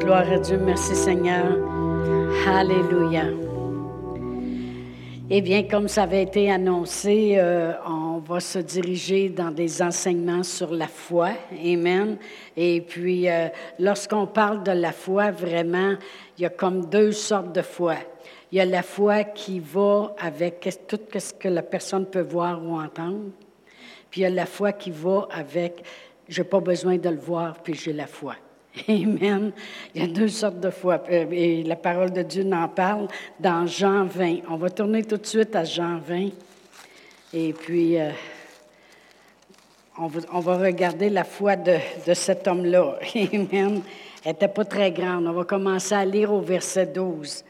Gloire à Dieu, merci Seigneur. Alléluia. Eh bien, comme ça avait été annoncé, euh, on va se diriger dans des enseignements sur la foi. Amen. Et puis, euh, lorsqu'on parle de la foi, vraiment, il y a comme deux sortes de foi. Il y a la foi qui va avec tout ce que la personne peut voir ou entendre. Puis il y a la foi qui va avec, je n'ai pas besoin de le voir, puis j'ai la foi. Amen. Il y a deux sortes de foi. Euh, et la parole de Dieu en parle dans Jean 20. On va tourner tout de suite à Jean 20. Et puis, euh, on, va, regarder la foi de, de cet homme-là. Amen. Elle n'était pas très grande. On va commencer à lire au verset 12.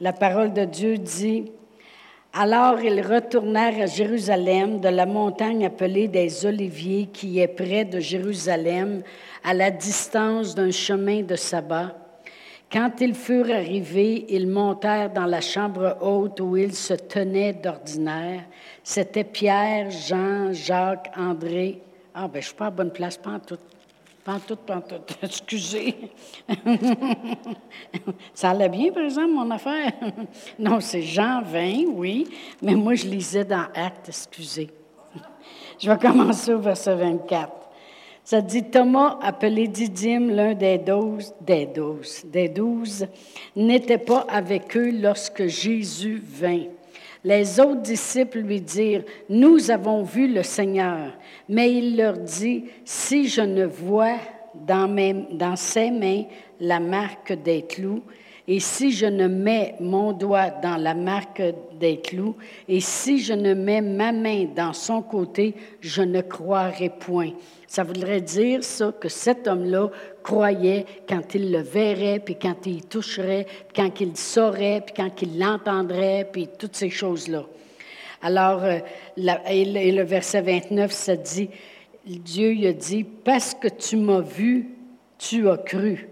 La parole de Dieu dit, alors ils retournèrent à Jérusalem de la montagne appelée des Oliviers qui est près de Jérusalem, à la distance d'un chemin de sabbat. Quand ils furent arrivés, ils montèrent dans la chambre haute où ils se tenaient d'ordinaire. C'était Pierre, Jean, Jacques, André. Ah, ben, je suis pas à bonne place, pas en tout. Pas en tout, pas en tout. Excusez. Ça allait bien, par exemple, mon affaire? non, c'est Jean 20, oui, mais moi, je lisais dans Actes, excusez. Je vais commencer au verset 24. Ça dit Thomas, appelé Didyme, l'un des douze, des douze, des douze, n'était pas avec eux lorsque Jésus vint. Les autres disciples lui dirent, Nous avons vu le Seigneur. Mais il leur dit, Si je ne vois dans, dans ses mains la marque des clous, et si je ne mets mon doigt dans la marque des clous, et si je ne mets ma main dans son côté, je ne croirai point. Ça voudrait dire ça que cet homme-là croyait quand il le verrait, puis quand il toucherait, puis quand il saurait, puis quand il l'entendrait, puis toutes ces choses-là. Alors, euh, et le verset 29, ça dit, Dieu lui a dit, parce que tu m'as vu, tu as cru.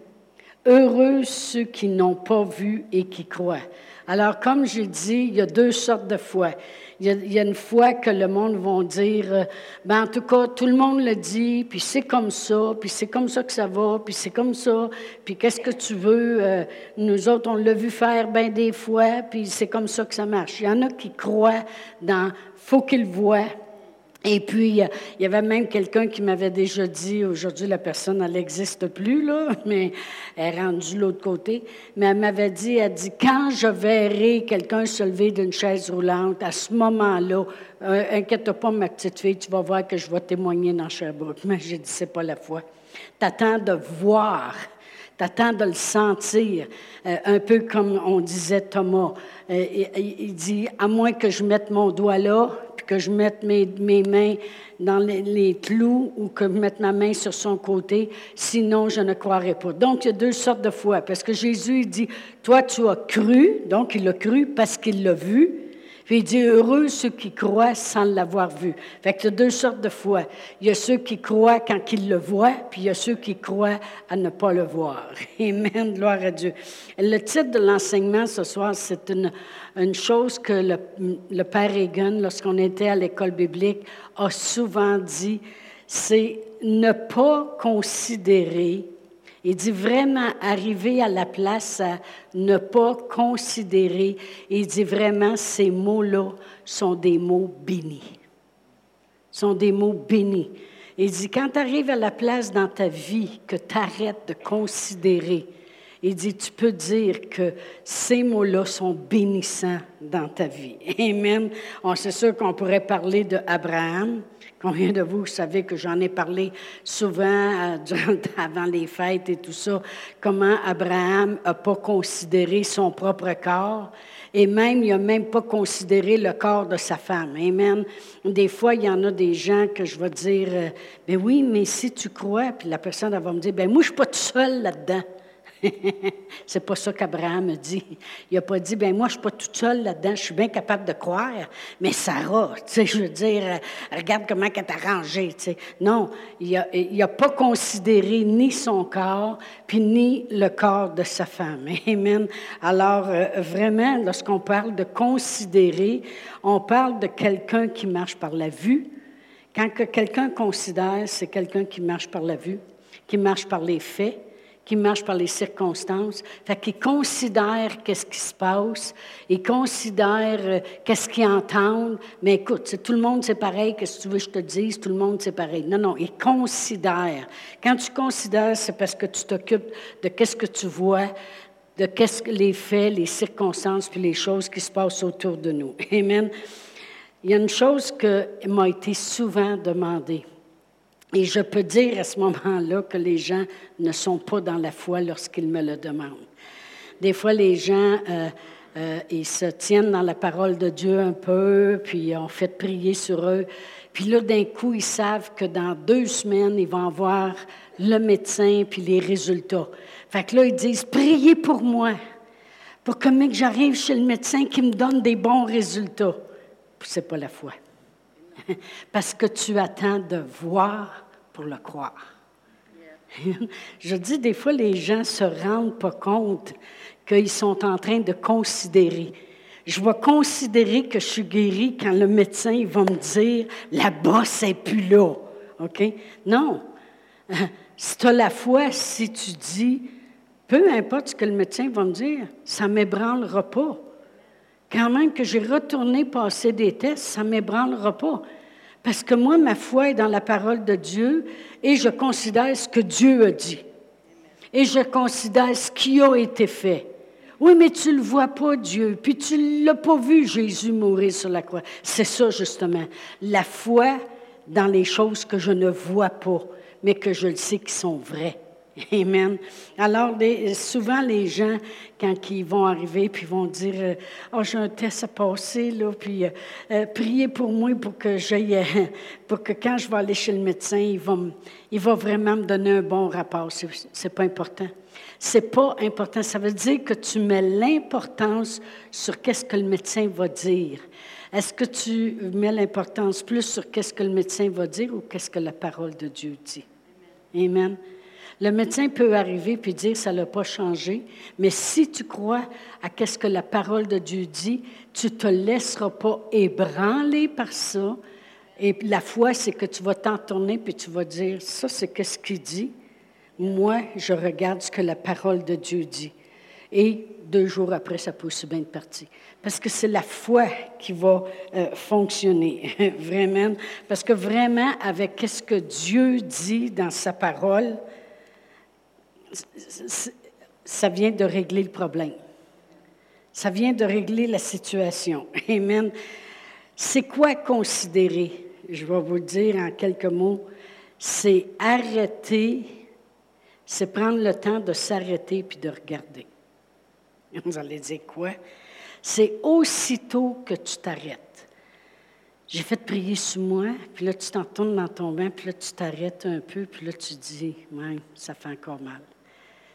Heureux ceux qui n'ont pas vu et qui croient. Alors, comme je dis, il y a deux sortes de foi. Il y, a, une foi que le monde va dire, euh, ben en tout cas, tout le monde le dit, puis c'est comme ça, puis c'est comme ça que ça va, puis c'est comme ça, puis qu'est-ce que tu veux? Euh, nous autres, on l'a vu faire bien des fois, puis c'est comme ça que ça marche. Il y en a qui croient dans faut qu'ils voient, et puis, il y avait même quelqu'un qui m'avait déjà dit, aujourd'hui la personne, elle n'existe plus, là, mais elle est rendue de l'autre côté, mais elle m'avait dit, elle dit, quand je verrai quelqu'un se lever d'une chaise roulante, à ce moment-là, euh, inquiète pas ma petite fille, tu vas voir que je vais témoigner dans Sherbrooke. Mais j'ai dit, c'est pas la foi. T'attends de voir T'attends de le sentir, euh, un peu comme on disait Thomas. Euh, il, dit, à moins que je mette mon doigt là, que je mette mes, mes mains dans les, clous ou que je mette ma main sur son côté, sinon je ne croirai pas. Donc, il y a deux sortes de foi, parce que Jésus, il dit, toi tu as cru, donc il a cru parce qu'il l'a vu, puis il dit, heureux ceux qui croient sans l'avoir vu. Fait que y a deux sortes de foi. Il y a ceux qui croient quand ils le voient, puis il y a ceux qui croient à ne pas le voir. Amen, gloire à Dieu. Le titre de l'enseignement ce soir, c'est une, une chose que le, le Père Egan, lorsqu'on était à l'école biblique, a souvent dit, c'est ne pas considérer il dit vraiment arriver à la place à ne pas considérer. Il dit vraiment ces mots-là sont des mots bénis. Sont des mots bénis. Il dit quand tu arrives à la place dans ta vie que tu arrêtes de considérer, il dit tu peux dire que ces mots-là sont bénissants dans ta vie. Amen. C'est sûr qu'on pourrait parler de Abraham. Combien de vous savez que j'en ai parlé souvent euh, avant les fêtes et tout ça, comment Abraham n'a pas considéré son propre corps? Et même, il n'a même pas considéré le corps de sa femme. Amen. Des fois, il y en a des gens que je vais dire, euh, ben oui, mais si tu crois, puis la personne va me dire, ben moi, je ne suis pas tout seul là-dedans. c'est pas ça qu'Abraham dit. Il n'a pas dit, ben moi, je suis pas toute seule là-dedans, je suis bien capable de croire, mais Sarah, tu sais, je veux dire, euh, regarde comment elle t'a arrangé, tu sais. Non, il n'a a pas considéré ni son corps, puis ni le corps de sa femme. Amen. Alors, euh, vraiment, lorsqu'on parle de considérer, on parle de quelqu'un qui marche par la vue. Quand quelqu'un considère, c'est quelqu'un qui marche par la vue, qui marche par les faits, qui marchent par les circonstances. Fait qu'ils considèrent qu'est-ce qui se passe, ils considèrent euh, qu'est-ce qu'ils entendent. Mais écoute, tout le monde c'est pareil, qu'est-ce que tu veux que je te dise, tout le monde c'est pareil. Non, non, ils considèrent. Quand tu considères, c'est parce que tu t'occupes de qu'est-ce que tu vois, de qu'est-ce que les faits, les circonstances, puis les choses qui se passent autour de nous. Amen. Il y a une chose qui m'a été souvent demandée. Et je peux dire à ce moment-là que les gens ne sont pas dans la foi lorsqu'ils me le demandent. Des fois, les gens, euh, euh, ils se tiennent dans la parole de Dieu un peu, puis on fait prier sur eux. Puis là, d'un coup, ils savent que dans deux semaines, ils vont avoir le médecin puis les résultats. Fait que là, ils disent, priez pour moi, pour que, mec, j'arrive chez le médecin qui me donne des bons résultats. Puis c'est pas la foi. Parce que tu attends de voir pour le croire. Je dis des fois, les gens se rendent pas compte qu'ils sont en train de considérer. Je vais considérer que je suis guéri quand le médecin va me dire la bosse n'est plus là. OK? Non. Si tu as la foi, si tu dis, peu importe ce que le médecin va me dire, ça ne m'ébranlera pas. Quand même que j'ai retourné passer des tests, ça ne m'ébranlera pas. Parce que moi, ma foi est dans la parole de Dieu et je considère ce que Dieu a dit. Et je considère ce qui a été fait. Oui, mais tu ne le vois pas, Dieu, puis tu ne l'as pas vu, Jésus, mourir sur la croix. C'est ça, justement. La foi dans les choses que je ne vois pas, mais que je sais qui sont vraies. Amen. Alors, souvent, les gens, quand ils vont arriver, puis vont dire euh, Oh, j'ai un test à passer, là, puis euh, euh, priez pour moi pour que j'aille, pour que quand je vais aller chez le médecin, il va, il va vraiment me donner un bon rapport. C'est, c'est pas important. C'est pas important. Ça veut dire que tu mets l'importance sur qu'est-ce que le médecin va dire. Est-ce que tu mets l'importance plus sur qu'est-ce que le médecin va dire ou qu'est-ce que la parole de Dieu dit? Amen. Le médecin peut arriver puis dire ça n'a pas changé, mais si tu crois à ce que la parole de Dieu dit, tu te laisseras pas ébranler par ça. Et la foi, c'est que tu vas t'en tourner puis tu vas dire ça, c'est qu'est-ce qu'il dit. Moi, je regarde ce que la parole de Dieu dit. Et deux jours après, ça peut aussi bien être parti. Parce que c'est la foi qui va euh, fonctionner, vraiment. Parce que vraiment, avec ce que Dieu dit dans sa parole, ça vient de régler le problème. Ça vient de régler la situation. Amen. C'est quoi considérer? Je vais vous le dire en quelques mots. C'est arrêter, c'est prendre le temps de s'arrêter puis de regarder. Vous allez dire quoi? C'est aussitôt que tu t'arrêtes. J'ai fait prier sur moi, puis là, tu t'en tournes dans ton bain, puis là, tu t'arrêtes un peu, puis là, tu dis, ouais, ça fait encore mal.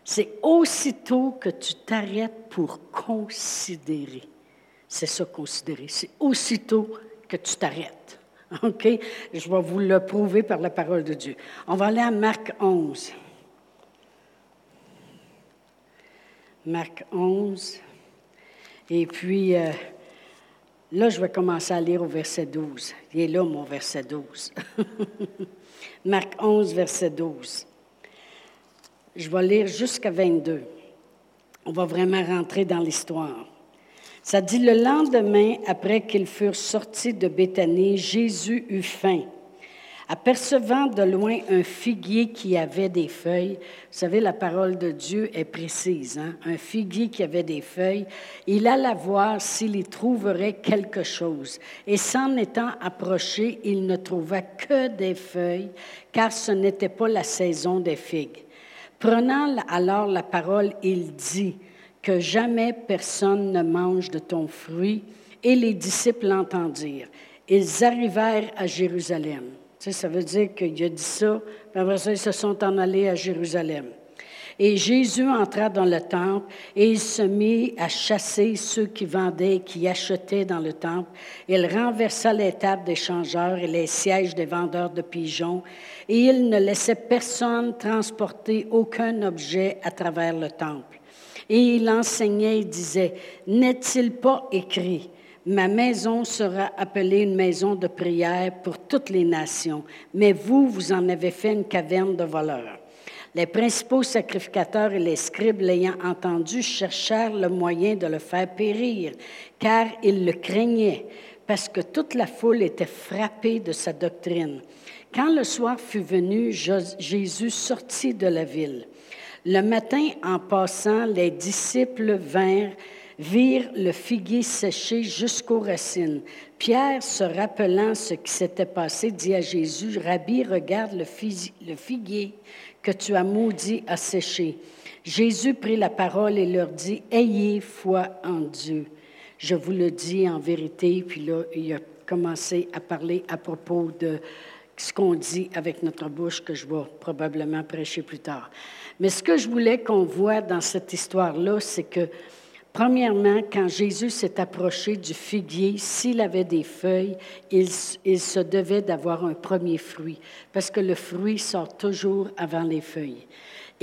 C'est aussitôt que tu t'arrêtes pour considérer. C'est ça, considérer. C'est aussitôt que tu t'arrêtes. OK? Je vais vous le prouver par la parole de Dieu. On va aller à Marc 11. Marc 11. Et puis, euh, là, je vais commencer à lire au verset 12. Il est là, mon verset 12. Marc 11, verset 12. Je vais lire jusqu'à 22. On va vraiment rentrer dans l'histoire. Ça dit, le lendemain, après qu'ils furent sortis de Béthanie, Jésus eut faim. Apercevant de loin un figuier qui avait des feuilles, vous savez, la parole de Dieu est précise, hein? un figuier qui avait des feuilles, il alla voir s'il y trouverait quelque chose. Et s'en étant approché, il ne trouva que des feuilles, car ce n'était pas la saison des figues. Prenant alors la parole, il dit que jamais personne ne mange de ton fruit. Et les disciples l'entendirent. Ils arrivèrent à Jérusalem. Tu sais, ça veut dire qu'il a dit ça, puis après ça, ils se sont en allés à Jérusalem. Et Jésus entra dans le temple et il se mit à chasser ceux qui vendaient et qui achetaient dans le temple. Il renversa les tables des changeurs et les sièges des vendeurs de pigeons et il ne laissait personne transporter aucun objet à travers le temple. Et il enseignait et disait, N'est-il pas écrit, Ma maison sera appelée une maison de prière pour toutes les nations, mais vous, vous en avez fait une caverne de voleurs. Les principaux sacrificateurs et les scribes, l'ayant entendu, cherchèrent le moyen de le faire périr, car ils le craignaient, parce que toute la foule était frappée de sa doctrine. Quand le soir fut venu, Jésus sortit de la ville. Le matin, en passant, les disciples vinrent, virent le figuier séché jusqu'aux racines. Pierre, se rappelant ce qui s'était passé, dit à Jésus, Rabbi, regarde le, figuier que tu as maudit à sécher. Jésus prit la parole et leur dit, Ayez foi en Dieu. Je vous le dis en vérité, puis là, il a commencé à parler à propos de ce qu'on dit avec notre bouche, que je vais probablement prêcher plus tard. Mais ce que je voulais qu'on voit dans cette histoire-là, c'est que, premièrement, quand Jésus s'est approché du figuier, s'il avait des feuilles, il, il se devait d'avoir un premier fruit, parce que le fruit sort toujours avant les feuilles.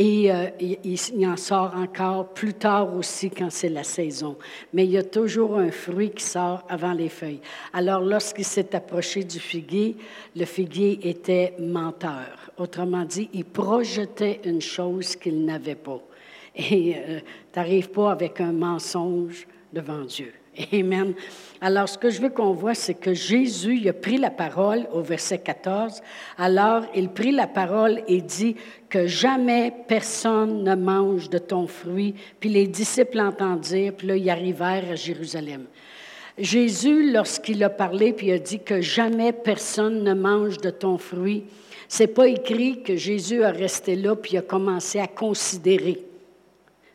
Et euh, il, en sort encore plus tard aussi quand c'est la saison. Mais il y a toujours un fruit qui sort avant les feuilles. Alors lorsqu'il s'est approché du figuier, le figuier était menteur. Autrement dit, il projetait une chose qu'il n'avait pas. Et euh, tu n'arrives pas avec un mensonge devant Dieu. Amen. Alors, ce que je veux qu'on voit, c'est que Jésus, il a pris la parole au verset 14. Alors, il prit la parole et dit que jamais personne ne mange de ton fruit. Puis les disciples entendirent, puis là, ils arrivèrent à Jérusalem. Jésus, lorsqu'il a parlé, puis a dit que jamais personne ne mange de ton fruit, c'est pas écrit que Jésus a resté là, puis a commencé à considérer.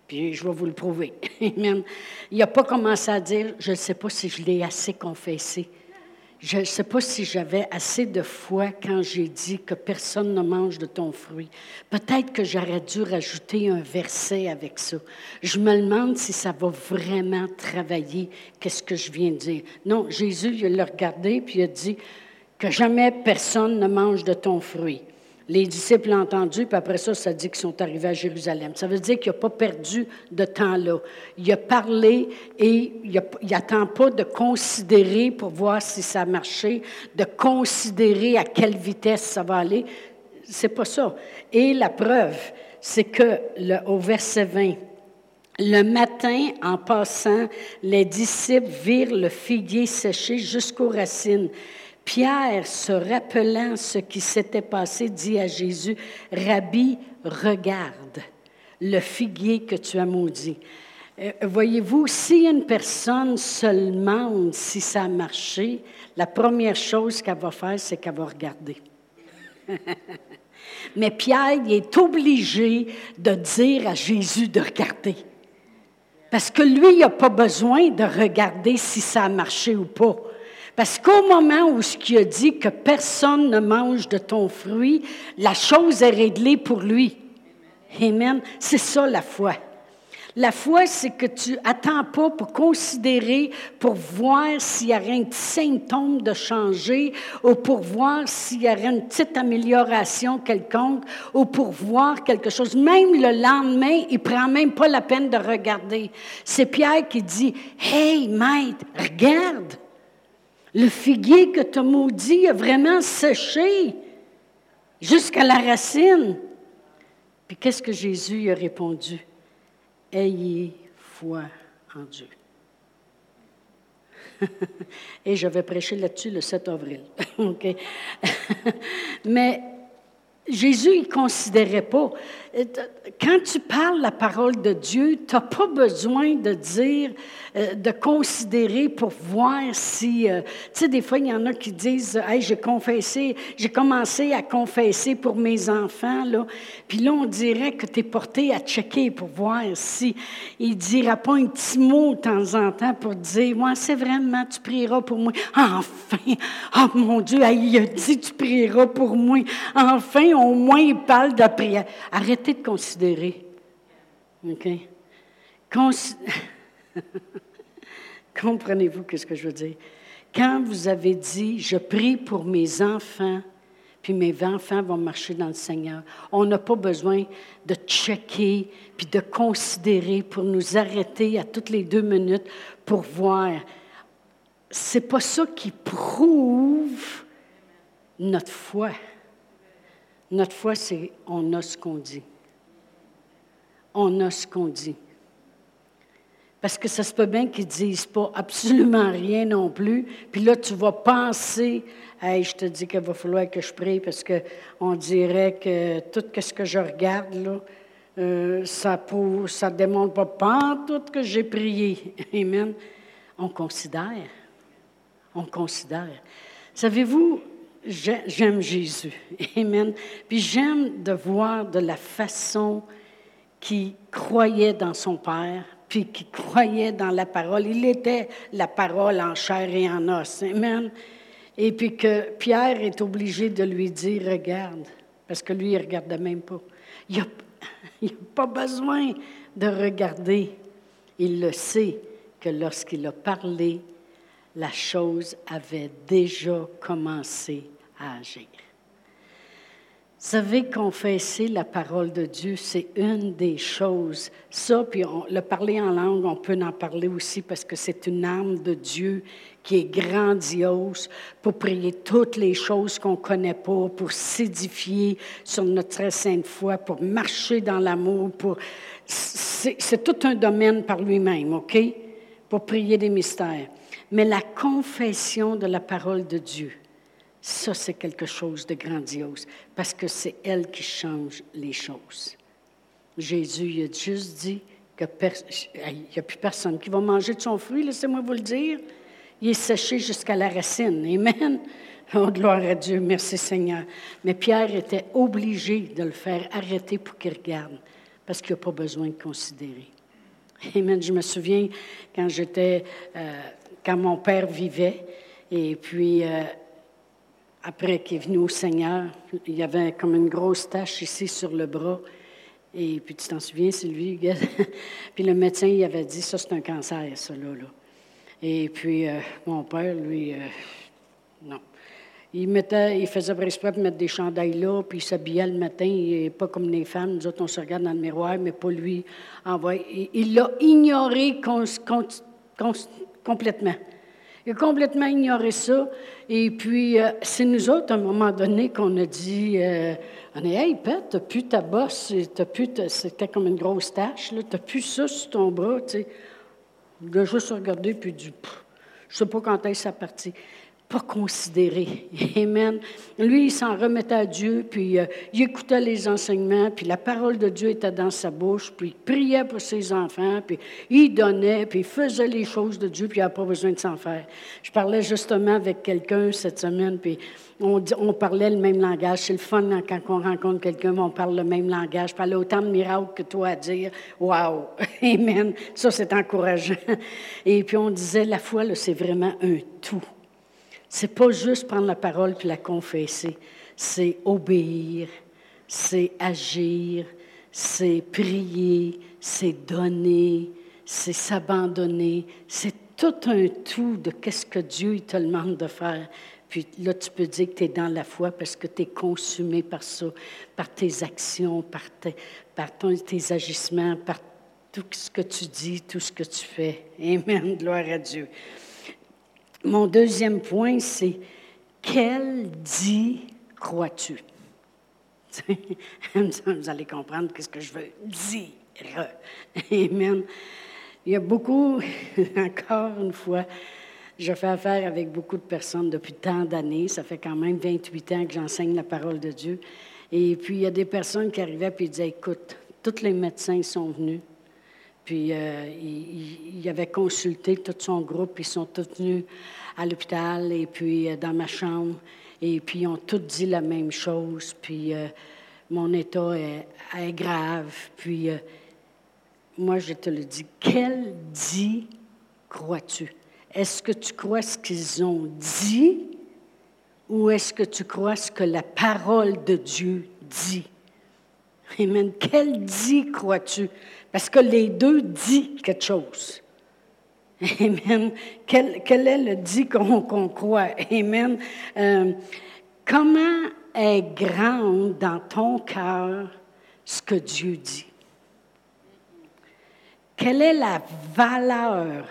Puis je vais vous le prouver. Il n'a pas commencé à dire, je ne sais pas si je l'ai assez confessé. Je ne sais pas si j'avais assez de foi quand j'ai dit que personne ne mange de ton fruit. Peut-être que j'aurais dû rajouter un verset avec ça. Je me demande si ça va vraiment travailler, qu'est-ce que je viens de dire. Non, Jésus, il a regardé, puis il a dit que jamais personne ne mange de ton fruit. Les disciples l'ont entendu, puis après ça, ça dit qu'ils sont arrivés à Jérusalem. Ça veut dire qu'il n'a pas perdu de temps là. Il a parlé et il n'attend pas de considérer pour voir si ça a marché, de considérer à quelle vitesse ça va aller. C'est pas ça. Et la preuve, c'est que au verset 20, le matin, en passant, les disciples virent le figuier séché jusqu'aux racines. Pierre, se rappelant ce qui s'était passé, dit à Jésus, Rabbi, regarde le figuier que tu as maudit. Euh, voyez-vous, si une personne se demande si ça a marché, la première chose qu'elle va faire, c'est qu'elle va regarder. Mais Pierre est obligé de dire à Jésus de regarder. Parce que lui, il n'a pas besoin de regarder si ça a marché ou pas. Parce qu'au moment où ce qui a dit que personne ne mange de ton fruit, la chose est réglée pour lui. Amen. C'est ça la foi. La foi, c'est que tu attends pas pour considérer, pour voir s'il y aurait un petit symptôme de changer, ou pour voir s'il y aurait une petite amélioration quelconque, ou pour voir quelque chose. Même le lendemain, il prend même pas la peine de regarder. C'est Pierre qui dit, Hey, maître, regarde. Le figuier que tu as maudit a vraiment séché jusqu'à la racine. Puis qu'est-ce que Jésus a répondu? Ayez foi en Dieu. Et je vais prêcher là-dessus le 7 avril. Mais Jésus, il ne considérait pas. Quand tu parles la parole de Dieu, tu n'as pas besoin de dire, euh, de considérer pour voir si. Euh, tu sais, des fois, il y en a qui disent Hey, j'ai confessé, j'ai commencé à confesser pour mes enfants, là. Puis là, on dirait que tu es porté à checker pour voir si. Il ne dira pas un petit mot de temps en temps pour dire Moi, c'est vraiment, tu prieras pour moi. Enfin, oh mon Dieu, il a dit Tu prieras pour moi. Enfin, au moins, il parle de prière. De considérer. OK? Comprenez-vous ce que je veux dire? Quand vous avez dit, je prie pour mes enfants, puis mes enfants vont marcher dans le Seigneur, on n'a pas besoin de checker, puis de considérer pour nous arrêter à toutes les deux minutes pour voir. C'est pas ça qui prouve notre foi. Notre foi, c'est on a ce qu'on dit. On a ce qu'on dit. Parce que ça se peut bien qu'ils ne disent pas absolument rien non plus. Puis là, tu vas penser, hey, je te dis qu'il va falloir que je prie parce qu'on dirait que tout ce que je regarde, là, euh, ça ne démontre pas, pas tout que j'ai prié. Amen. On considère. On considère. Savez-vous, j'aime Jésus. Amen. Puis j'aime de voir de la façon qu'il croyait dans son Père, puis qu'il croyait dans la parole. Il était la parole en chair et en os. Amen. Et puis que Pierre est obligé de lui dire, regarde, parce que lui, il ne regardait même pas. Il n'a pas besoin de regarder. Il le sait que lorsqu'il a parlé, la chose avait déjà commencé à agir. Vous savez, confesser la parole de Dieu, c'est une des choses. Ça, puis le parler en langue, on peut en parler aussi parce que c'est une arme de Dieu qui est grandiose pour prier toutes les choses qu'on ne connaît pas, pour s'édifier sur notre très sainte foi, pour marcher dans l'amour. Pour... C'est tout un domaine par lui-même, OK? Pour prier des mystères. Mais la confession de la parole de Dieu, ça, c'est quelque chose de grandiose parce que c'est elle qui change les choses. Jésus il a juste dit qu'il n'y a plus personne qui va manger de son fruit, laissez-moi vous le dire. Il est séché jusqu'à la racine. Amen. Oh, gloire à Dieu, merci Seigneur. Mais Pierre était obligé de le faire arrêter pour qu'il regarde, parce qu'il n'a pas besoin de considérer. Amen. Je me souviens quand j'étais, euh, quand mon père vivait, et puis euh, après qu'il est venu au Seigneur, il y avait comme une grosse tache ici sur le bras. Et puis tu t'en souviens, Sylvie? puis le médecin, il avait dit, ça c'est un cancer, ça là. là. Et puis euh, mon père, lui, euh, non. Il, mettait, il faisait exprès de mettre des chandails là, puis il s'habillait le matin, et pas comme les femmes. Nous autres, on se regarde dans le miroir, mais pas lui. Il l'a ignoré complètement. Il a complètement ignoré ça. Et puis, euh, c'est nous autres, à un moment donné, qu'on a dit euh, on est, Hey, Pet, t'as plus ta bosse, c'était comme une grosse tache, là, t'as plus ça sur ton bras, tu sais. Il a juste regardé, puis du, je sais pas quand est-ce parti considéré. Amen. Lui, il s'en remettait à Dieu, puis euh, il écoutait les enseignements, puis la parole de Dieu était dans sa bouche, puis il priait pour ses enfants, puis il donnait, puis il faisait les choses de Dieu, puis il n'avait pas besoin de s'en faire. Je parlais justement avec quelqu'un cette semaine, puis on, parlait le même langage. C'est le fun quand on rencontre quelqu'un, on parle le même langage. Je parlais autant de miracles que toi à dire. Wow! Amen! Ça, c'est encourageant. Et puis on disait, la foi, c'est vraiment un tout. C'est pas juste prendre la parole puis la confesser, c'est obéir, c'est agir, c'est prier, c'est donner, c'est s'abandonner, c'est tout un tout de qu'est-ce que Dieu te demande de faire. Puis là, tu peux dire que tu es dans la foi parce que tu es consumé par ça, par tes actions, par, tes, par tes agissements, par tout ce que tu dis, tout ce que tu fais. Amen. Gloire à Dieu. Mon deuxième point, c'est quel dit crois-tu? Vous allez comprendre ce que je veux dire. Amen. Il y a beaucoup, encore une fois, je fais affaire avec beaucoup de personnes depuis tant d'années. Ça fait quand même 28 ans que j'enseigne la parole de Dieu. Et puis, il y a des personnes qui arrivaient et disaient, écoute, tous les médecins sont venus. Puis euh, il, avait consulté tout son groupe, ils sont tous venus à l'hôpital et puis euh, dans ma chambre, et puis ils ont tous dit la même chose, puis euh, mon état est, grave, puis moi je te le dis, quel dit crois-tu? Est-ce que tu crois ce qu'ils ont dit ou est-ce que tu crois ce que la parole de Dieu dit? Amen. Quel dit crois-tu? Parce que les deux disent quelque chose. Amen. Quel, est le dit qu'on croit? Amen. Euh, comment est grande dans ton cœur ce que Dieu dit? Quelle est la valeur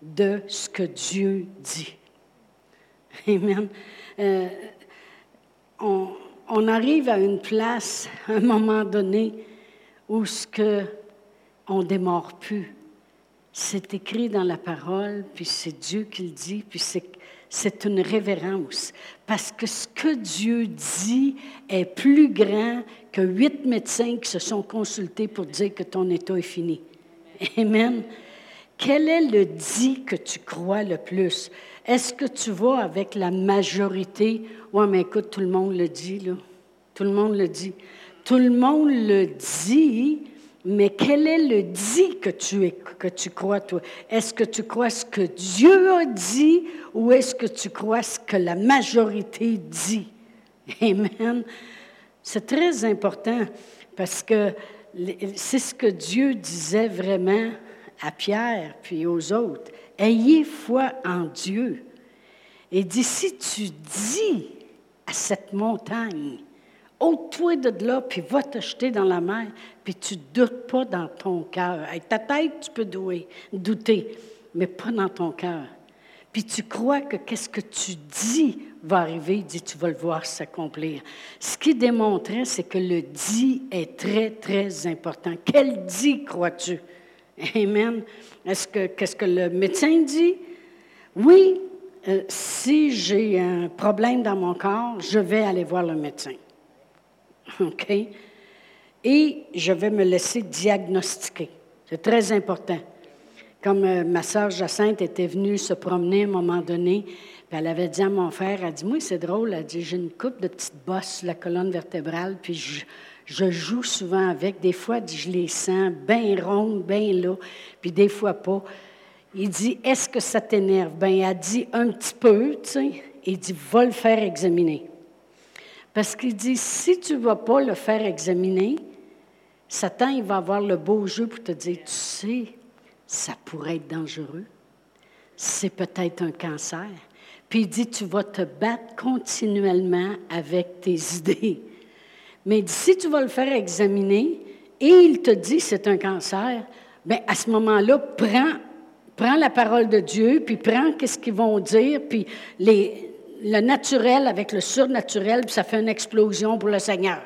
de ce que Dieu dit? Amen. Euh, on, on arrive à une place, à un moment donné, où ce que on démarre plus. C'est écrit dans la parole, puis c'est Dieu qui le dit, puis c'est une révérence. Parce que ce que Dieu dit est plus grand que huit médecins qui se sont consultés pour dire que ton état est fini. Amen. Quel est le dit que tu crois le plus? Est-ce que tu vas avec la majorité? Oui, mais écoute, tout le monde le dit, là. Tout le monde le dit. Tout le monde le dit, mais quel est le dit que tu, que tu crois, toi? Est-ce que tu crois ce que Dieu a dit ou est-ce que tu crois ce que la majorité dit? Amen. C'est très important parce que c'est ce que Dieu disait vraiment à Pierre puis aux autres. Ayez foi en Dieu. Et dit, si tu dis à cette montagne, ôte-toi de là, puis va te jeter dans la mer, puis tu ne doutes pas dans ton cœur. Avec ta tête, tu peux douter, mais pas dans ton cœur. Puis tu crois que qu'est-ce que tu dis va arriver, dit, tu vas le voir s'accomplir. Ce qui démontrait, c'est que le dit est très, très important. Quel dit crois-tu? Amen. Est-ce que, qu'est-ce que le médecin dit? Oui, euh, si j'ai un problème dans mon corps, je vais aller voir le médecin. OK? Et je vais me laisser diagnostiquer. C'est très important. Comme euh, ma sœur Jacinthe était venue se promener à un moment donné, elle avait dit à mon frère, elle dit, moi, c'est drôle, elle dit, j'ai une coupe de petites bosses sur la colonne vertébrale, puis je, joue souvent avec. Des fois, je les sens bien rondes, bien là, puis des fois pas. Il dit, est-ce que ça t'énerve? Bien, elle dit un petit peu, tu sais. Il dit, va le faire examiner. Parce qu'il dit, si tu ne vas pas le faire examiner, Satan, il va avoir le beau jeu pour te dire, tu sais, ça pourrait être dangereux. C'est peut-être un cancer. Puis il dit, tu vas te battre continuellement avec tes idées. Mais si tu vas le faire examiner et il te dit c'est un cancer, bien à ce moment-là, prends, prends la parole de Dieu, puis prends qu'est-ce qu'ils vont dire, puis les, le naturel avec le surnaturel, puis ça fait une explosion pour le Seigneur.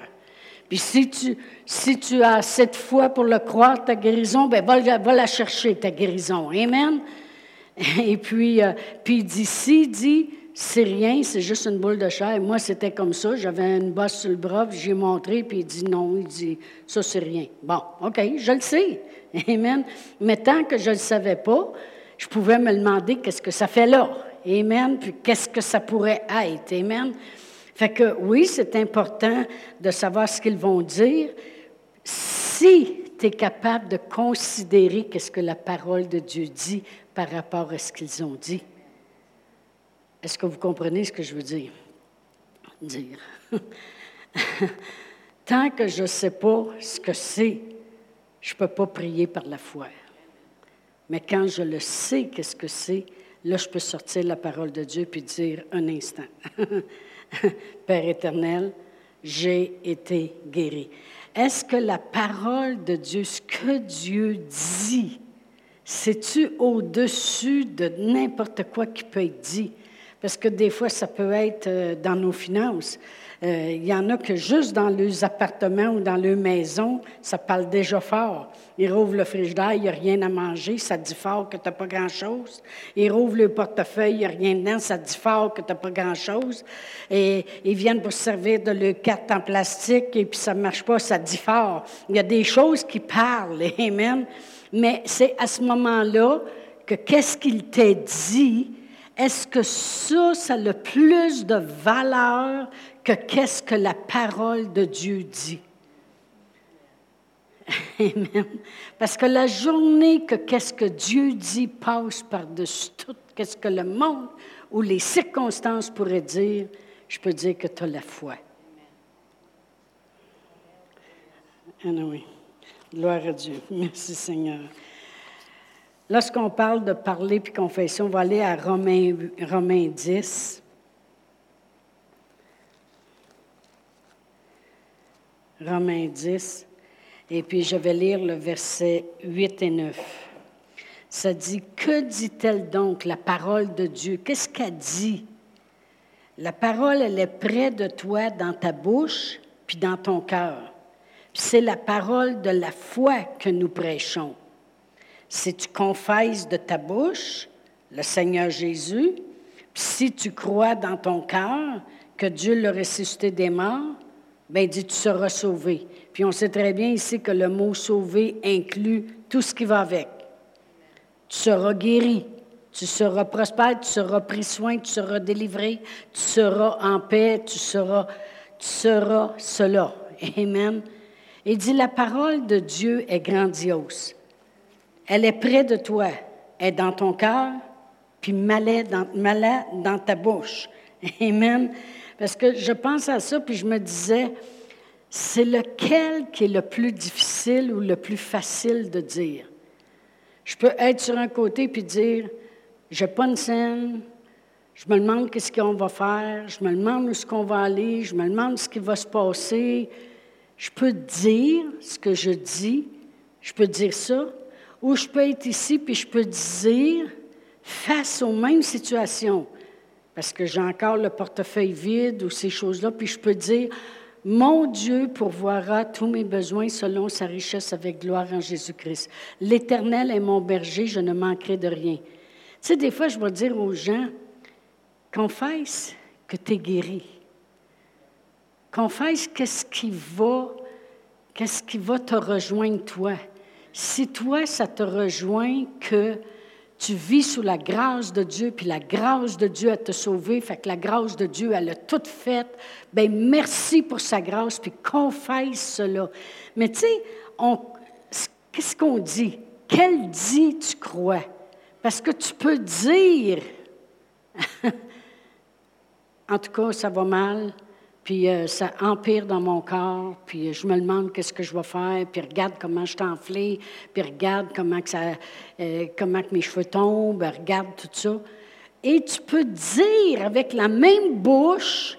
Puis si tu, si tu as cette foi pour le croire, ta guérison, bien va, la chercher, ta guérison. Amen. Et puis, euh, puis il dit, c'est rien, c'est juste une boule de chair. Moi, c'était comme ça. J'avais une bosse sur le bras, puis j'ai montré, puis il dit non. Il dit, ça, c'est rien. Bon, OK, je le sais. Amen. Mais tant que je ne le savais pas, je pouvais me demander qu'est-ce que ça fait là. Amen. Puis qu'est-ce que ça pourrait être? Amen. Fait que oui, c'est important de savoir ce qu'ils vont dire. Si tu es capable de considérer qu'est-ce que la parole de Dieu dit par rapport à ce qu'ils ont dit. Est-ce que vous comprenez ce que je veux dire? Dire. Tant que je ne sais pas ce que c'est, je ne peux pas prier par la foi. Mais quand je le sais, qu'est-ce que c'est, là, je peux sortir la parole de Dieu puis dire un instant. Père éternel, j'ai été guéri. Est-ce que la parole de Dieu, ce que Dieu dit, c'est-tu au-dessus de n'importe quoi qui peut être dit? Parce que des fois, ça peut être euh, dans nos finances. Euh, il y en a que juste dans leurs appartements ou dans leur maison, ça parle déjà fort. Ils rouvrent le frigidaire, il n'y a rien à manger, ça dit fort que tu pas grand-chose. Ils rouvrent le portefeuille, il n'y a rien dedans, ça dit fort que tu pas grand-chose. Et ils viennent pour se servir de leur carte en plastique et puis ça ne marche pas, ça dit fort. Il y a des choses qui parlent, amen. Mais c'est à ce moment-là que qu'est-ce qu'il t'a dit est-ce que ça, ça a le plus de valeur que qu'est-ce que la parole de Dieu dit? Amen. Parce que la journée que qu'est-ce que Dieu dit passe par-dessus tout, qu'est-ce que le monde ou les circonstances pourraient dire, je peux dire que tu as la foi. Anyway. Gloire à Dieu. Merci Seigneur. Lorsqu'on parle de parler puis confession, on va aller à Romains, Romains 10. Romains 10. Et puis je vais lire le verset 8 et 9. Ça dit, que dit-elle donc, la parole de Dieu? Qu'est-ce qu'elle dit? La parole, elle est près de toi, dans ta bouche, puis dans ton cœur. C'est la parole de la foi que nous prêchons. Si tu confesses de ta bouche le Seigneur Jésus, si tu crois dans ton cœur que Dieu l'a ressuscité des morts, ben dit tu seras sauvé. Puis on sait très bien ici que le mot sauvé inclut tout ce qui va avec. Tu seras guéri, tu seras prospère, tu seras pris soin, tu seras délivré, tu seras en paix, tu seras, tu seras cela. Amen. Il dit la parole de Dieu est grandiose. Elle est près de toi, elle est dans ton cœur, puis malade dans, dans ta bouche. Amen. Parce que je pense à ça, puis je me disais, c'est lequel qui est le plus difficile ou le plus facile de dire? Je peux être sur un côté puis dire, j'ai pas une scène, je me demande qu'est-ce qu'on va faire, je me demande où est-ce qu'on va aller, je me demande ce qui va se passer. Je peux dire ce que je dis, je peux dire ça, ou je peux être ici puis je peux dire face aux mêmes situations parce que j'ai encore le portefeuille vide ou ces choses-là, puis je peux dire, mon Dieu pourvoira tous mes besoins selon sa richesse avec gloire en Jésus-Christ. L'Éternel est mon berger, je ne manquerai de rien. Tu sais, des fois, je vais dire aux gens, confesse que tu es guéri. Confesse qu'est-ce qui va, qu'est-ce qui va te rejoindre toi. Si toi, ça te rejoint que tu vis sous la grâce de Dieu, puis la grâce de Dieu a te sauvé, fait que la grâce de Dieu, elle a tout fait. Bien, merci pour sa grâce, puis confesse cela. Mais tu sais, qu'est-ce qu'on dit? Quel dit tu crois? Parce que tu peux dire, en tout cas, ça va mal, puis euh, ça empire dans mon corps, puis je me demande qu'est-ce que je vais faire, puis regarde comment je suis enflée, puis regarde comment, que ça, euh, comment que mes cheveux tombent, regarde tout ça. Et tu peux dire avec la même bouche,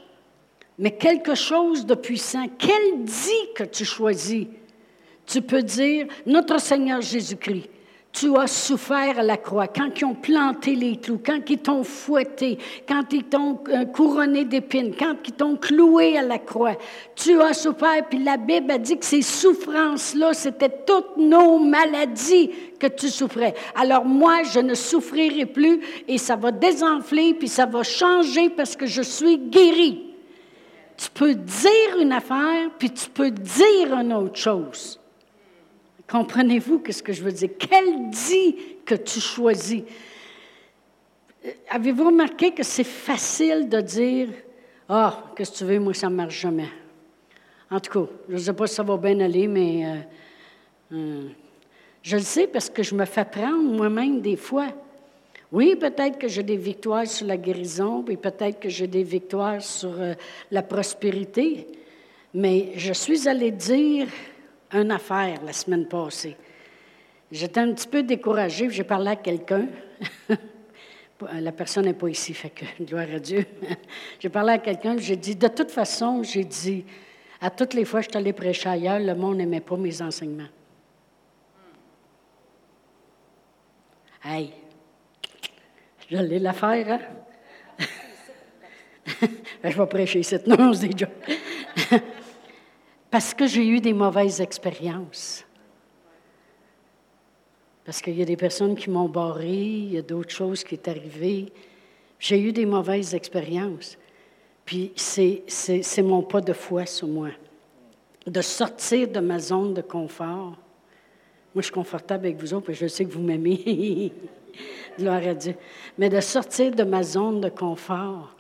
mais quelque chose de puissant. Quel dit que tu choisis? Tu peux dire, notre Seigneur Jésus-Christ, tu as souffert à la croix, quand ils ont planté les clous, quand ils t'ont fouetté, quand ils t'ont euh, couronné d'épines, quand ils t'ont cloué à la croix. Tu as souffert, puis la Bible a dit que ces souffrances-là, c'était toutes nos maladies que tu souffrais. Alors moi, je ne souffrirai plus et ça va désenfler, puis ça va changer parce que je suis guéri. Tu peux dire une affaire, puis tu peux dire une autre chose. Comprenez-vous ce que je veux dire? Quel dit que tu choisis? Euh, avez-vous remarqué que c'est facile de dire Ah, qu'est-ce que tu veux, moi, ça ne marche jamais. En tout cas, je ne sais pas si ça va bien aller, mais euh, euh, je le sais parce que je me fais prendre moi-même des fois. Oui, peut-être que j'ai des victoires sur la guérison, puis peut-être que j'ai des victoires sur la prospérité, mais je suis allée dire une affaire la semaine passée. J'étais un petit peu découragée, j'ai parlé à quelqu'un. la personne n'est pas ici, fait que gloire à Dieu. j'ai parlé à quelqu'un, j'ai dit, de toute façon, j'ai dit, à toutes les fois que je suis allée prêcher ailleurs, le monde n'aimait pas mes enseignements. Hey, j'allais la faire, hein? je vais prêcher ici. Non, c'est. Parce que j'ai eu des mauvaises expériences. Parce qu'il y a des personnes qui m'ont barré, il y a d'autres choses qui sont arrivées. J'ai eu des mauvaises expériences. Puis c'est, mon pas de foi sur moi. De sortir de ma zone de confort. Moi, je suis confortable avec vous autres, puis je sais que vous m'aimez. Gloire à Dieu. Mais de sortir de ma zone de confort,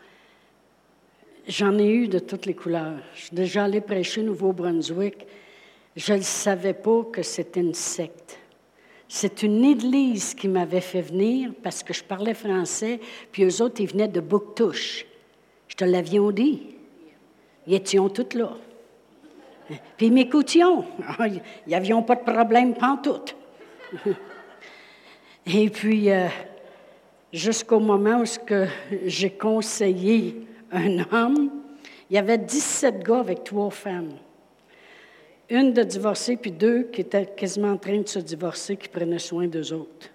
J'en ai eu de toutes les couleurs. Je suis déjà allé prêcher au Nouveau-Brunswick. Je ne savais pas que c'était une secte. C'est une église qui m'avait fait venir parce que je parlais français, puis eux autres, ils venaient de Bouctouche. Je te l'avions dit. Ils étaient tous là. Puis ils m'écoutaient. Ils n'avions pas de problème pantoute. Et puis, euh, jusqu'au moment où j'ai conseillé un homme. Il y avait 17 gars avec trois femmes. Une de divorcer, puis deux qui étaient quasiment en train de se divorcer, qui prenaient soin d'eux autres.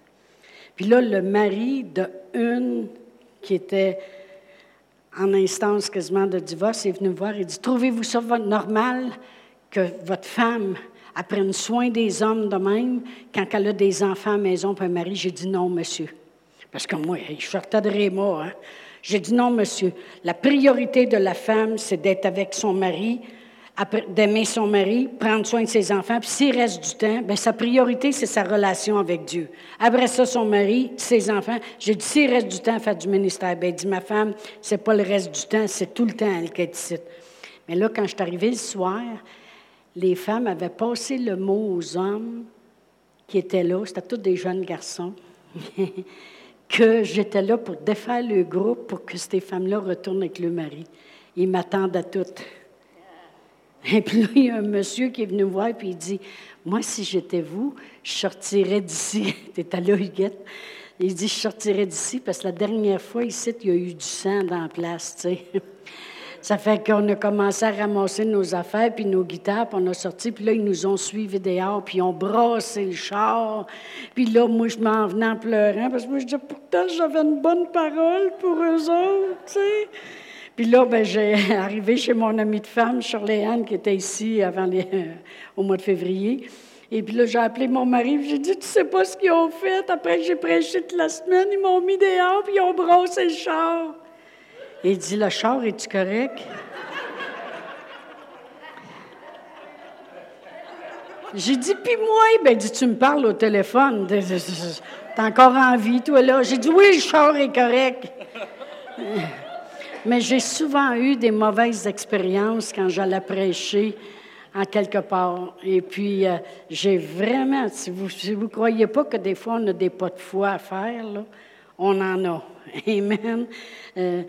Puis là, le mari de une qui était en instance quasiment de divorce est venu me voir et dit Trouvez-vous ça normal que votre femme prenne soin des hommes de même quand elle a des enfants à la maison puis un mari? J'ai dit non, monsieur. Parce que moi, je sortais de Réma. Hein? J'ai dit non, monsieur. La priorité de la femme, c'est d'être avec son mari, d'aimer son mari, prendre soin de ses enfants. Puis s'il reste du temps, bien, sa priorité, c'est sa relation avec Dieu. Après ça, son mari, ses enfants. J'ai dit, s'il reste du temps, faire du ministère. Bien, dit, ma femme, c'est pas le reste du temps, c'est tout le temps elle qui est ici. Mais là, quand je suis arrivée le soir, les femmes avaient passé le mot aux hommes qui étaient là, c'était tous des jeunes garçons, que j'étais là pour défaire le groupe pour que ces femmes-là retournent avec le mari. Ils m'attendent à toutes. Et puis là, il y a un monsieur qui est venu me voir et il dit Moi, si j'étais vous, je sortirais d'ici. T'es là, Huguette. Il dit Je sortirais d'ici parce que la dernière fois, ici, il y a eu du sang dans la place, tu sais. Ça fait qu'on a commencé à ramasser nos affaires, puis nos guitares, puis on a sorti, puis là, ils nous ont suivis dehors, puis ils ont brassé le char. Puis là, moi, je m'en venais en pleurant, parce que moi, je disais, pourtant, j'avais une bonne parole pour eux autres, tu sais. Puis là, ben, j'ai arrivé chez mon amie de femme, Shirley qui était ici avant les, au mois de février. Et puis là, j'ai appelé mon mari, j'ai dit, tu sais pas ce qu'ils ont fait. Après j'ai prêché toute la semaine, ils m'ont mis dehors, puis ils ont brassé le char. Il dit, le char, es-tu correct? J'ai dit, puis moi, ben dit, tu me parles au téléphone. T'as encore envie, toi, là? J'ai dit, oui, le char est correct. Mais j'ai souvent eu des mauvaises expériences quand j'allais prêcher en quelque part. Et puis, euh, j'ai vraiment, si vous ne croyez pas que des fois on a des pas de foi à faire, on en a. Amen. Euh,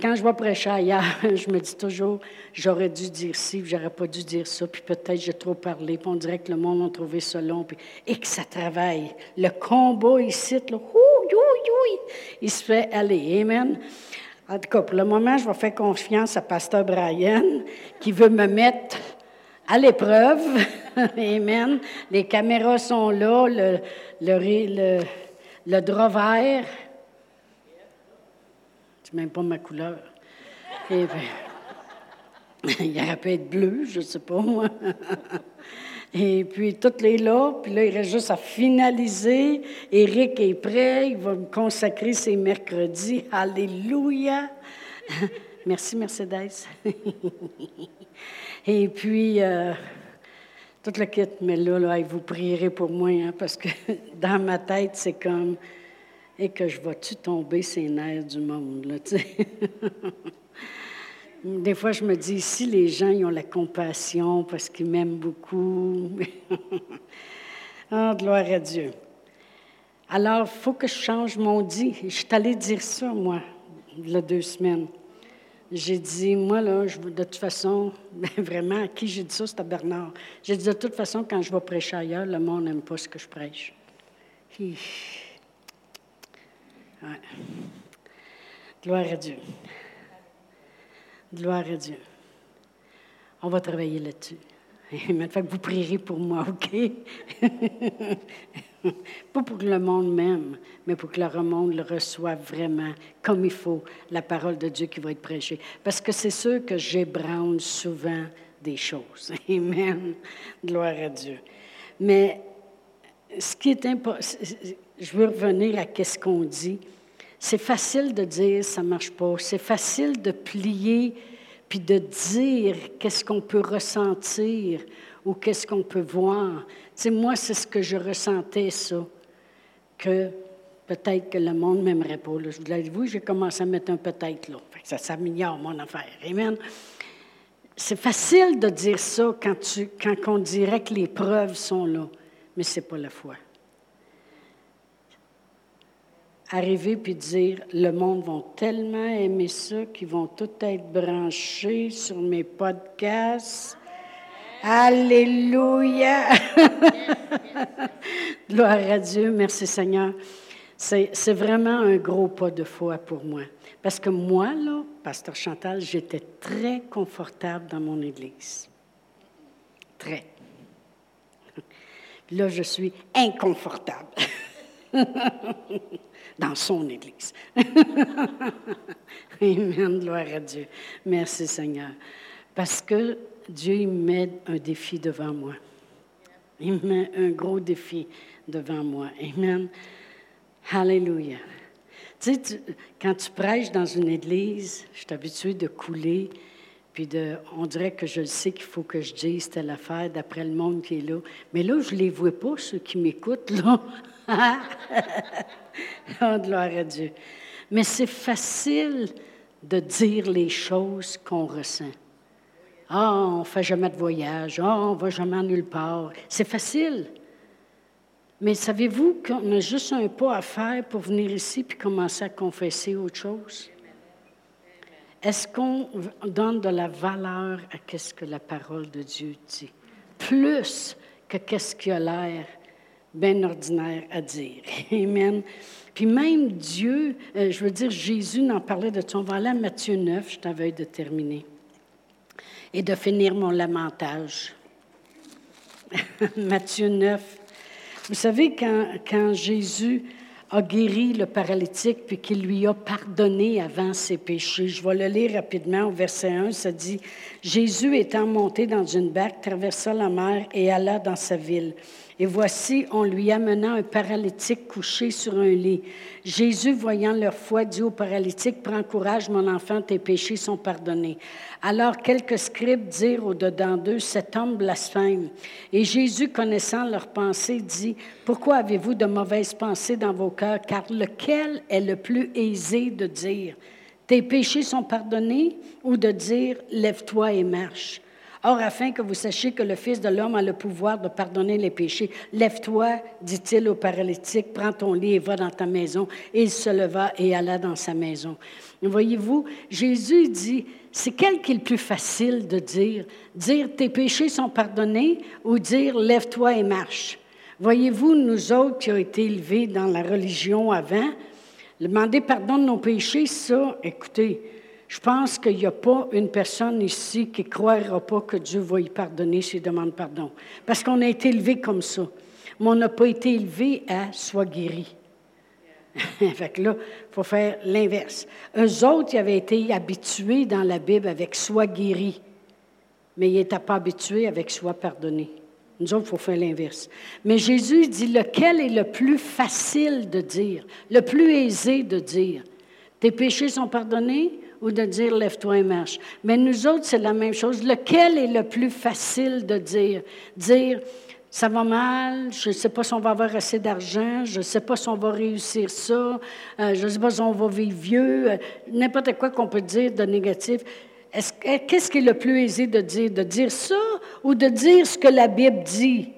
quand je vais prêcher ailleurs, je me dis toujours, j'aurais dû dire ci, j'aurais pas dû dire ça, puis peut-être j'ai trop parlé, puis on dirait que le monde a trouvé ça long, puis, et que ça travaille. Le combat ici, là, il se fait aller. Amen. En tout cas, pour le moment, je vais faire confiance à Pasteur Brian, qui veut me mettre à l'épreuve. Amen. Les caméras sont là, le, le, le, le drap vert même pas ma couleur. Et il aurait pu être bleu, je sais pas. Et puis, toutes les là, puis là, il reste juste à finaliser. Eric est prêt, il va me consacrer ses mercredis. Alléluia! Merci, Mercedes. Et puis, euh, toute la quête, mais là, là, vous prierez pour moi, hein, parce que dans ma tête, c'est comme et que je vais-tu tomber ces nerfs du monde, là, tu sais? Des fois, je me dis, si les gens ils ont la compassion parce qu'ils m'aiment beaucoup. oh, gloire à Dieu. Alors, il faut que je change mon dit. Je suis allée dire ça, moi, il y a deux semaines. J'ai dit, moi, là, je, de toute façon, ben, vraiment, à qui j'ai dit ça, c'était Bernard. J'ai dit, de toute façon, quand je vais prêcher ailleurs, le monde n'aime pas ce que je prêche. Gloire à Dieu. Gloire à Dieu. On va travailler là-dessus. Que vous prierez pour moi, OK? Pas pour que le monde m'aime, mais pour que le monde le reçoive vraiment comme il faut, la parole de Dieu qui va être prêchée. Parce que c'est sûr que j'ébranle souvent des choses. Amen. Gloire à Dieu. Mais ce qui est important, je veux revenir à ce qu'on dit. C'est facile de dire ça marche pas. C'est facile de plier puis de dire qu'est-ce qu'on peut ressentir ou qu'est-ce qu'on peut voir. Tu moi, c'est ce que je ressentais, ça, que peut-être que le monde ne m'aimerait pas. Je vous dit, j'ai commencé à mettre un peut-être là. ça s'améliore, mon affaire. Amen. C'est facile de dire ça quand, quand on dirait que les preuves sont là, mais ce n'est pas la foi arriver puis dire le monde va tellement aimer ça qu'ils vont tout être branchés sur mes podcasts. Alléluia! Gloire à Dieu, merci Seigneur. C'est vraiment un gros pas de foi pour moi. Parce que moi, là, Pasteur Chantal, j'étais très confortable dans mon Église. Très. Là, je suis inconfortable. dans son Église. Amen, gloire à Dieu. Merci Seigneur. Parce que Dieu il met un défi devant moi. Il met un gros défi devant moi. Amen. Hallelujah. Tu sais, quand tu prêches dans une église, je suis habituée de couler, puis de, on dirait que je sais qu'il faut que je dise telle affaire d'après le monde qui est là. Mais là, je ne les vois pas, ceux qui m'écoutent, là. oh, gloire à Dieu. Mais c'est facile de dire les choses qu'on ressent. Ah, on ne fait jamais de voyage. Ah, on ne va jamais nulle part. C'est facile. Mais savez-vous qu'on a juste un pas à faire pour venir ici puis commencer à confesser autre chose? Est-ce qu'on donne de la valeur à ce que la parole de Dieu dit? Plus que qu'est-ce qui a l'air bien ordinaire à dire. Amen. Puis même Dieu, euh, je veux dire, Jésus n'en parlait de ça. On Matthieu 9, je t'avais de terminer. Et de finir mon lamentage. Matthieu 9, vous savez, quand, Jésus a guéri le paralytique puis qu'il lui a pardonné avant ses péchés. Je vais le lire rapidement au verset 1. Ça dit Jésus étant monté dans une barque, traversa la mer et alla dans sa ville. Et voici, on lui amena un paralytique couché sur un lit. Jésus, voyant leur foi, dit au paralytique, Prends courage, mon enfant, tes péchés sont pardonnés. Alors quelques scribes dirent au-dedans d'eux, Cet homme blasphème. Et Jésus, connaissant leurs pensées, dit, Pourquoi avez-vous de mauvaises pensées dans vos Car lequel est le plus aisé de dire, Tes péchés sont pardonnés, ou de dire, Lève-toi et marche? Or, afin que vous sachiez que le Fils de l'homme a le pouvoir de pardonner les péchés, lève-toi, dit-il au paralytique, prends ton lit et va dans ta maison. Et il se leva et alla dans sa maison. Voyez-vous, Jésus dit, c'est quel qui est le plus facile de dire? Dire tes péchés sont pardonnés ou dire lève-toi et marche? Voyez-vous, nous autres qui avons été élevés dans la religion avant, demander pardon de nos péchés, ça, écoutez, je pense qu'il n'y a pas une personne ici qui ne croira pas que Dieu va y pardonner s'il demande pardon. Parce qu'on a été élevé comme ça. Mais on n'a pas été élevé à soit guéri. fait que là, il faut faire l'inverse. Eux autres, ils avaient été habitués dans la Bible avec soit guéri, mais ils n'étaient pas habitués avec soit pardonné. Nous autres, il faut faire l'inverse. Mais Jésus dit lequel est le plus facile de dire, le plus aisé de dire? Tes péchés sont pardonnés ou de dire lève-toi et marche? Mais nous autres, c'est la même chose. Lequel est le plus facile de dire? Dire ça va mal, je ne sais pas si on va avoir assez d'argent, je ne sais pas si on va réussir ça, euh, je ne sais pas si on va vivre vieux, euh, n'importe quoi qu'on peut dire de négatif. Qu'est-ce qui est le plus aisé de dire? De dire ça ou de dire ce que la Bible dit?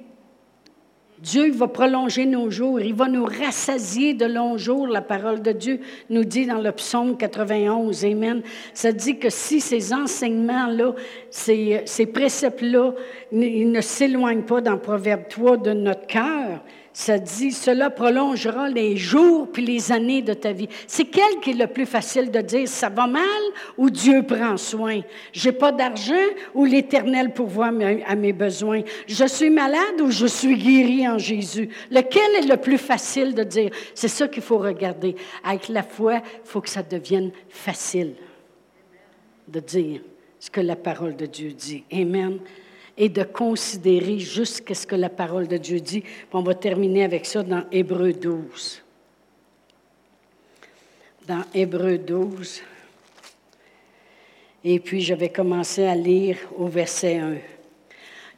Dieu va prolonger nos jours, il va nous rassasier de longs jours. La parole de Dieu nous dit dans le psaume 91, Amen. Ça dit que si ces enseignements-là, ces, ces préceptes-là, ils ne s'éloignent pas dans Proverbe 3 de notre cœur, ça dit, cela prolongera les jours puis les années de ta vie. C'est quel qui est le plus facile de dire, ça va mal ou Dieu prend soin? J'ai pas d'argent ou l'Éternel pourvoit à mes besoins? Je suis malade ou je suis guéri en Jésus? Lequel est le plus facile de dire? C'est ça qu'il faut regarder. Avec la foi, il faut que ça devienne facile de dire ce que la parole de Dieu dit. Amen et de considérer juste ce que la parole de Dieu dit. on va terminer avec ça dans Hébreu 12. Dans Hébreu 12. Et puis je vais commencer à lire au verset 1.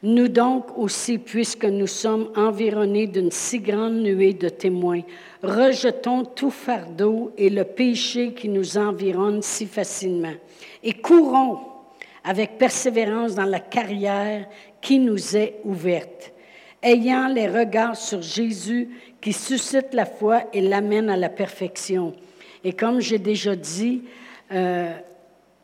Nous donc aussi, puisque nous sommes environnés d'une si grande nuée de témoins, rejetons tout fardeau et le péché qui nous environne si facilement, et courons avec persévérance dans la carrière qui nous est ouverte, ayant les regards sur Jésus qui suscite la foi et l'amène à la perfection. Et comme j'ai déjà dit, euh,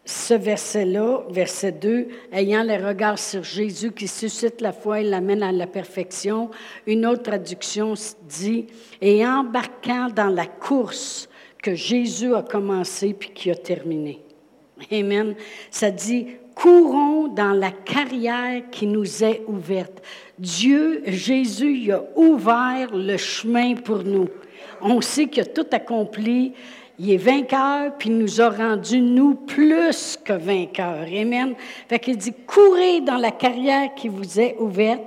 ce verset-là, verset 2, ayant les regards sur Jésus qui suscite la foi et l'amène à la perfection. Une autre traduction dit, et embarquant dans la course que Jésus a commencé puis qui a terminé. Amen. Ça dit, courons dans la carrière qui nous est ouverte. Dieu, Jésus, il a ouvert le chemin pour nous. On sait qu'il a tout accompli. Il est vainqueur, puis il nous a rendus, nous, plus que vainqueurs. Amen. Fait qu'il dit, courez dans la carrière qui vous est ouverte.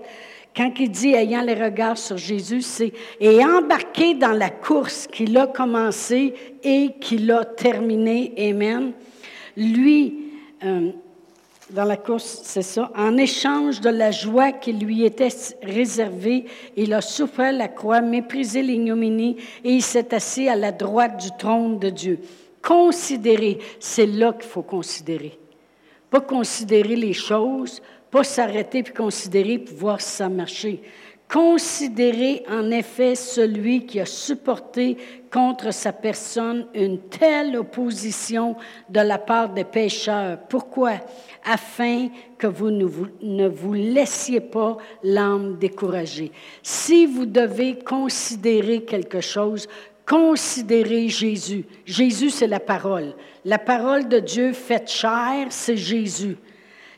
Quand il dit ayant les regards sur Jésus, c'est et embarquez dans la course qu'il a commencé et qu'il a terminée. Amen. Lui, euh, dans la course, c'est ça. En échange de la joie qui lui était réservée, il a souffert la croix, méprisé l'ignominie et il s'est assis à la droite du trône de Dieu. Considérer, c'est là qu'il faut considérer. Pas considérer les choses, pas s'arrêter puis considérer pour voir si ça marchait. Considérez en effet celui qui a supporté contre sa personne une telle opposition de la part des pécheurs. Pourquoi? Afin que vous ne vous, ne vous laissiez pas l'âme découragée. Si vous devez considérer quelque chose, considérez Jésus. Jésus, c'est la parole. La parole de Dieu faite chair, c'est Jésus.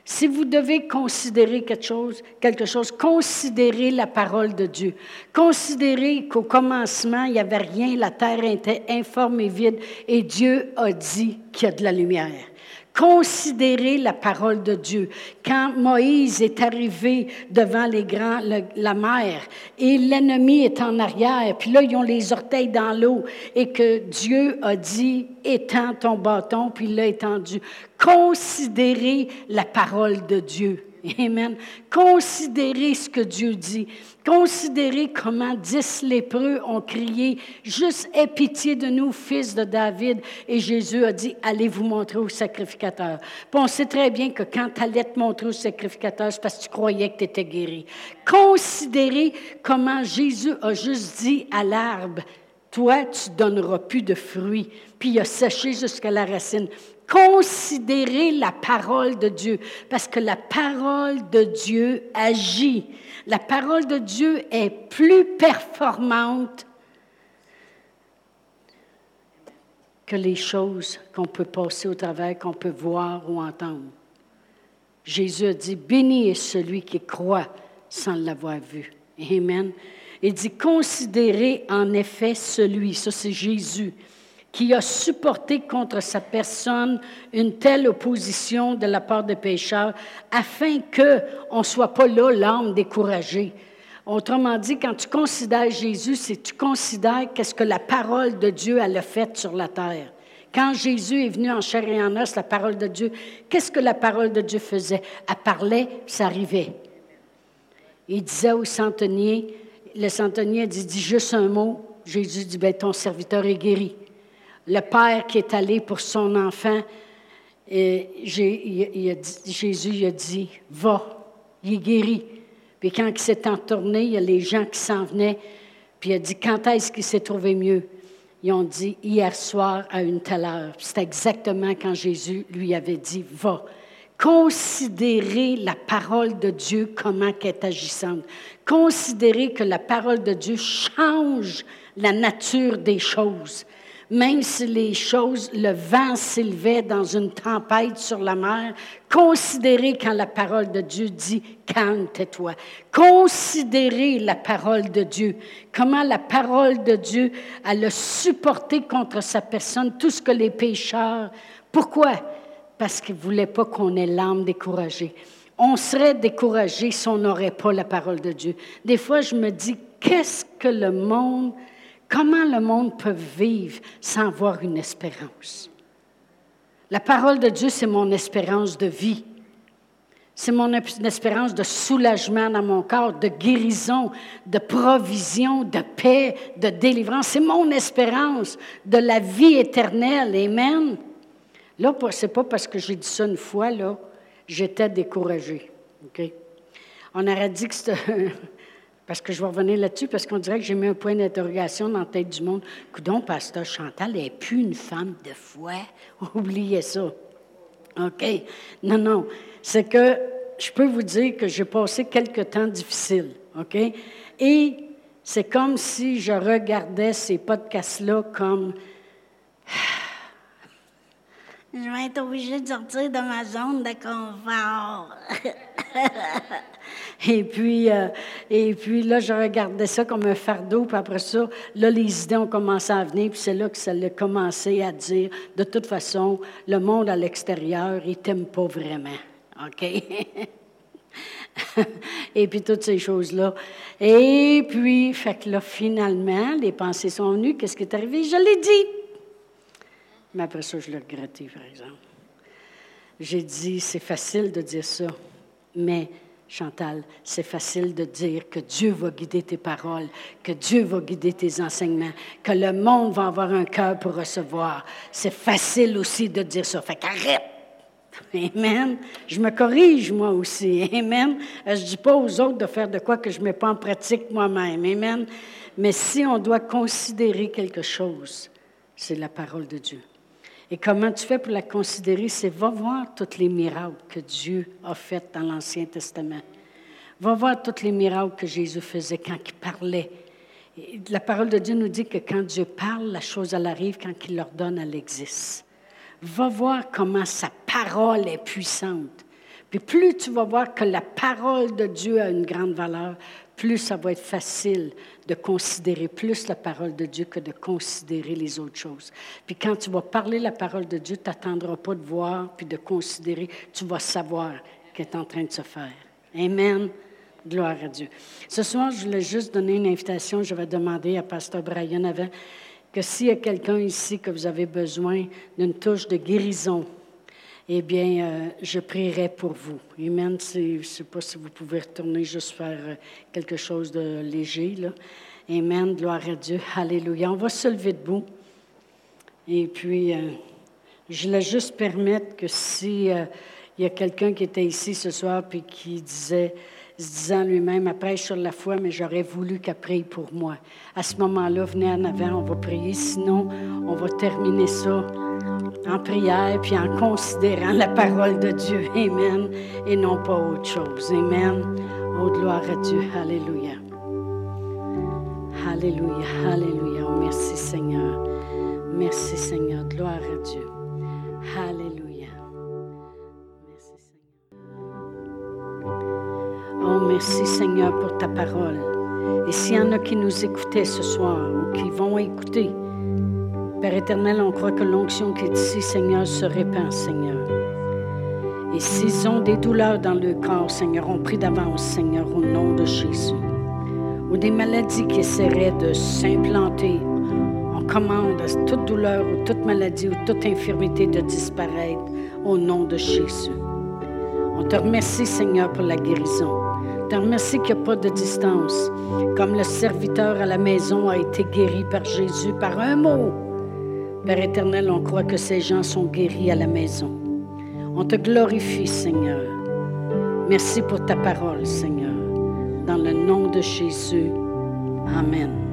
Si vous devez considérer quelque chose, quelque chose, considérez la parole de Dieu. Considérez qu'au commencement, il n'y avait rien, la terre était informe et vide, et Dieu a dit qu'il y a de la lumière. Considérez la parole de Dieu. Quand Moïse est arrivé devant les grands, la mer, et l'ennemi est en arrière, puis là, ils ont les orteils dans l'eau, et que Dieu a dit, étends ton bâton, puis il l'a étendu. Considérez la parole de Dieu. Amen. Considérez ce que Dieu dit. Considérez comment dix lépreux ont crié, juste aie pitié de nous, fils de David. Et Jésus a dit, allez vous montrer au sacrificateur. Puis on sait très bien que quand tu allais te montrer au sacrificateur, c'est parce que tu croyais que tu étais guéri. Considérez comment Jésus a juste dit à l'arbre, toi, tu donneras plus de fruits. Puis il a séché jusqu'à la racine. Considérez la parole de Dieu, parce que la parole de Dieu agit. La parole de Dieu est plus performante que les choses qu'on peut passer au travers, qu'on peut voir ou entendre. Jésus a dit, béni est celui qui croit sans l'avoir vu. Amen. Il dit, considérez en effet celui, ça c'est Jésus, qui a supporté contre sa personne une telle opposition de la part des pécheurs, afin qu'on ne soit pas là, l'âme découragée. Autrement dit, quand tu considères Jésus, c'est tu considères qu'est-ce que la parole de Dieu a fait sur la terre. Quand Jésus est venu en chair et en os, la parole de Dieu, qu'est-ce que la parole de Dieu faisait? Elle parlait, ça arrivait. Il disait au centenier, le centenier dit, dit juste un mot. Jésus dit, ben, ton serviteur est guéri le père qui est allé pour son enfant, et Jésus a dit, va, il est guéri. Puis quand il s'est entourné, il y a les gens qui s'en venaient, puis il a dit, quand est-ce qu'il s'est trouvé mieux? Ils ont dit, hier soir à une telle heure. C'est exactement quand Jésus lui avait dit, va. Considérez la parole de Dieu, comment qu'elle est agissante. Considérez que la parole de Dieu change la nature des choses même si les choses, le vent s'élevait dans une tempête sur la mer, considérez quand la parole de Dieu dit calme, tais-toi. Considérez la parole de Dieu. Comment la parole de Dieu, a supporté contre sa personne tout ce que les pécheurs. Pourquoi? Parce qu'il ne voulait pas qu'on ait l'âme découragée. On serait découragé si on n'aurait pas la parole de Dieu. Des fois, je me dis, qu'est-ce que le monde Comment le monde peut vivre sans avoir une espérance? La parole de Dieu, c'est mon espérance de vie. C'est mon espérance de soulagement dans mon corps, de guérison, de provision, de paix, de délivrance. C'est mon espérance de la vie éternelle. Amen. Là, ce n'est pas parce que j'ai dit ça une fois, là, j'étais découragée. On aurait dit que c'était Parce que je vais revenir là-dessus, parce qu'on dirait que j'ai mis un point d'interrogation dans la tête du monde. Coudon, pasteur Chantal n'est plus une femme de foi. Oubliez ça. OK? Non, non. C'est que je peux vous dire que j'ai passé quelques temps difficiles. OK? Et c'est comme si je regardais ces podcasts-là comme. Je vais être obligée de sortir de ma zone de confort. et, puis, euh, et puis là, je regardais ça comme un fardeau, puis après ça, là, les idées ont commencé à venir, puis c'est là que ça a commencé à dire, de toute façon, le monde à l'extérieur, il t'aime pas vraiment. OK? et puis toutes ces choses-là. Et puis, fait que là, finalement, les pensées sont venues. Qu'est-ce qui est arrivé? Je l'ai dit. Mais après ça, je l'ai regretté, par exemple. J'ai dit, c'est facile de dire ça, mais Chantal, c'est facile de dire que Dieu va guider tes paroles, que Dieu va guider tes enseignements, que le monde va avoir un cœur pour recevoir. C'est facile aussi de dire ça. Fait qu'arrête! Amen. Je me corrige moi aussi. Amen. Je ne dis pas aux autres de faire de quoi que je ne mets pas en pratique moi-même. Amen. Mais si on doit considérer quelque chose, c'est la parole de Dieu. Et comment tu fais pour la considérer? C'est va voir tous les miracles que Dieu a faits dans l'Ancien Testament. Va voir tous les miracles que Jésus faisait quand il parlait. La parole de Dieu nous dit que quand Dieu parle, la chose, elle arrive. Quand il l'ordonne, elle existe. Va voir comment sa parole est puissante. Puis plus tu vas voir que la parole de Dieu a une grande valeur, plus ça va être facile de considérer plus la parole de Dieu que de considérer les autres choses. Puis quand tu vas parler la parole de Dieu, tu n'attendras pas de voir puis de considérer, tu vas savoir qu'elle est en train de se faire. Amen. Gloire à Dieu. Ce soir, je voulais juste donner une invitation. Je vais demander à Pasteur Brian avant que s'il y a quelqu'un ici que vous avez besoin d'une touche de guérison, eh bien, euh, je prierai pour vous. Amen. Je ne sais pas si vous pouvez retourner juste faire euh, quelque chose de léger. Là. Amen. Gloire à Dieu. Alléluia. On va se lever debout. Et puis, euh, je voulais juste permettre que si il y a quelqu'un qui était ici ce soir puis qui disait, se disant lui-même, après sur la foi, mais j'aurais voulu qu'elle prie pour moi. À ce moment-là, venez en avant, on va prier. Sinon, on va terminer ça en prière, puis en considérant la parole de Dieu. Amen. Et non pas autre chose. Amen. Oh, gloire à Dieu. Alléluia. Alléluia. Alléluia. Merci Seigneur. Merci Seigneur. Gloire à Dieu. Alléluia. Oh, merci Seigneur pour ta parole. Et s'il y en a qui nous écoutaient ce soir ou qui vont écouter, Père éternel, on croit que l'onction qui est ici, Seigneur, se répand, Seigneur. Et s'ils ont des douleurs dans le corps, Seigneur, on prie d'avance, Seigneur, au nom de Jésus. Ou des maladies qui essaieraient de s'implanter, on commande à toute douleur ou toute maladie ou toute infirmité de disparaître au nom de Jésus. On te remercie, Seigneur, pour la guérison. On te remercie qu'il n'y a pas de distance. Comme le serviteur à la maison a été guéri par Jésus par un mot. Père éternel, on croit que ces gens sont guéris à la maison. On te glorifie, Seigneur. Merci pour ta parole, Seigneur. Dans le nom de Jésus. Amen.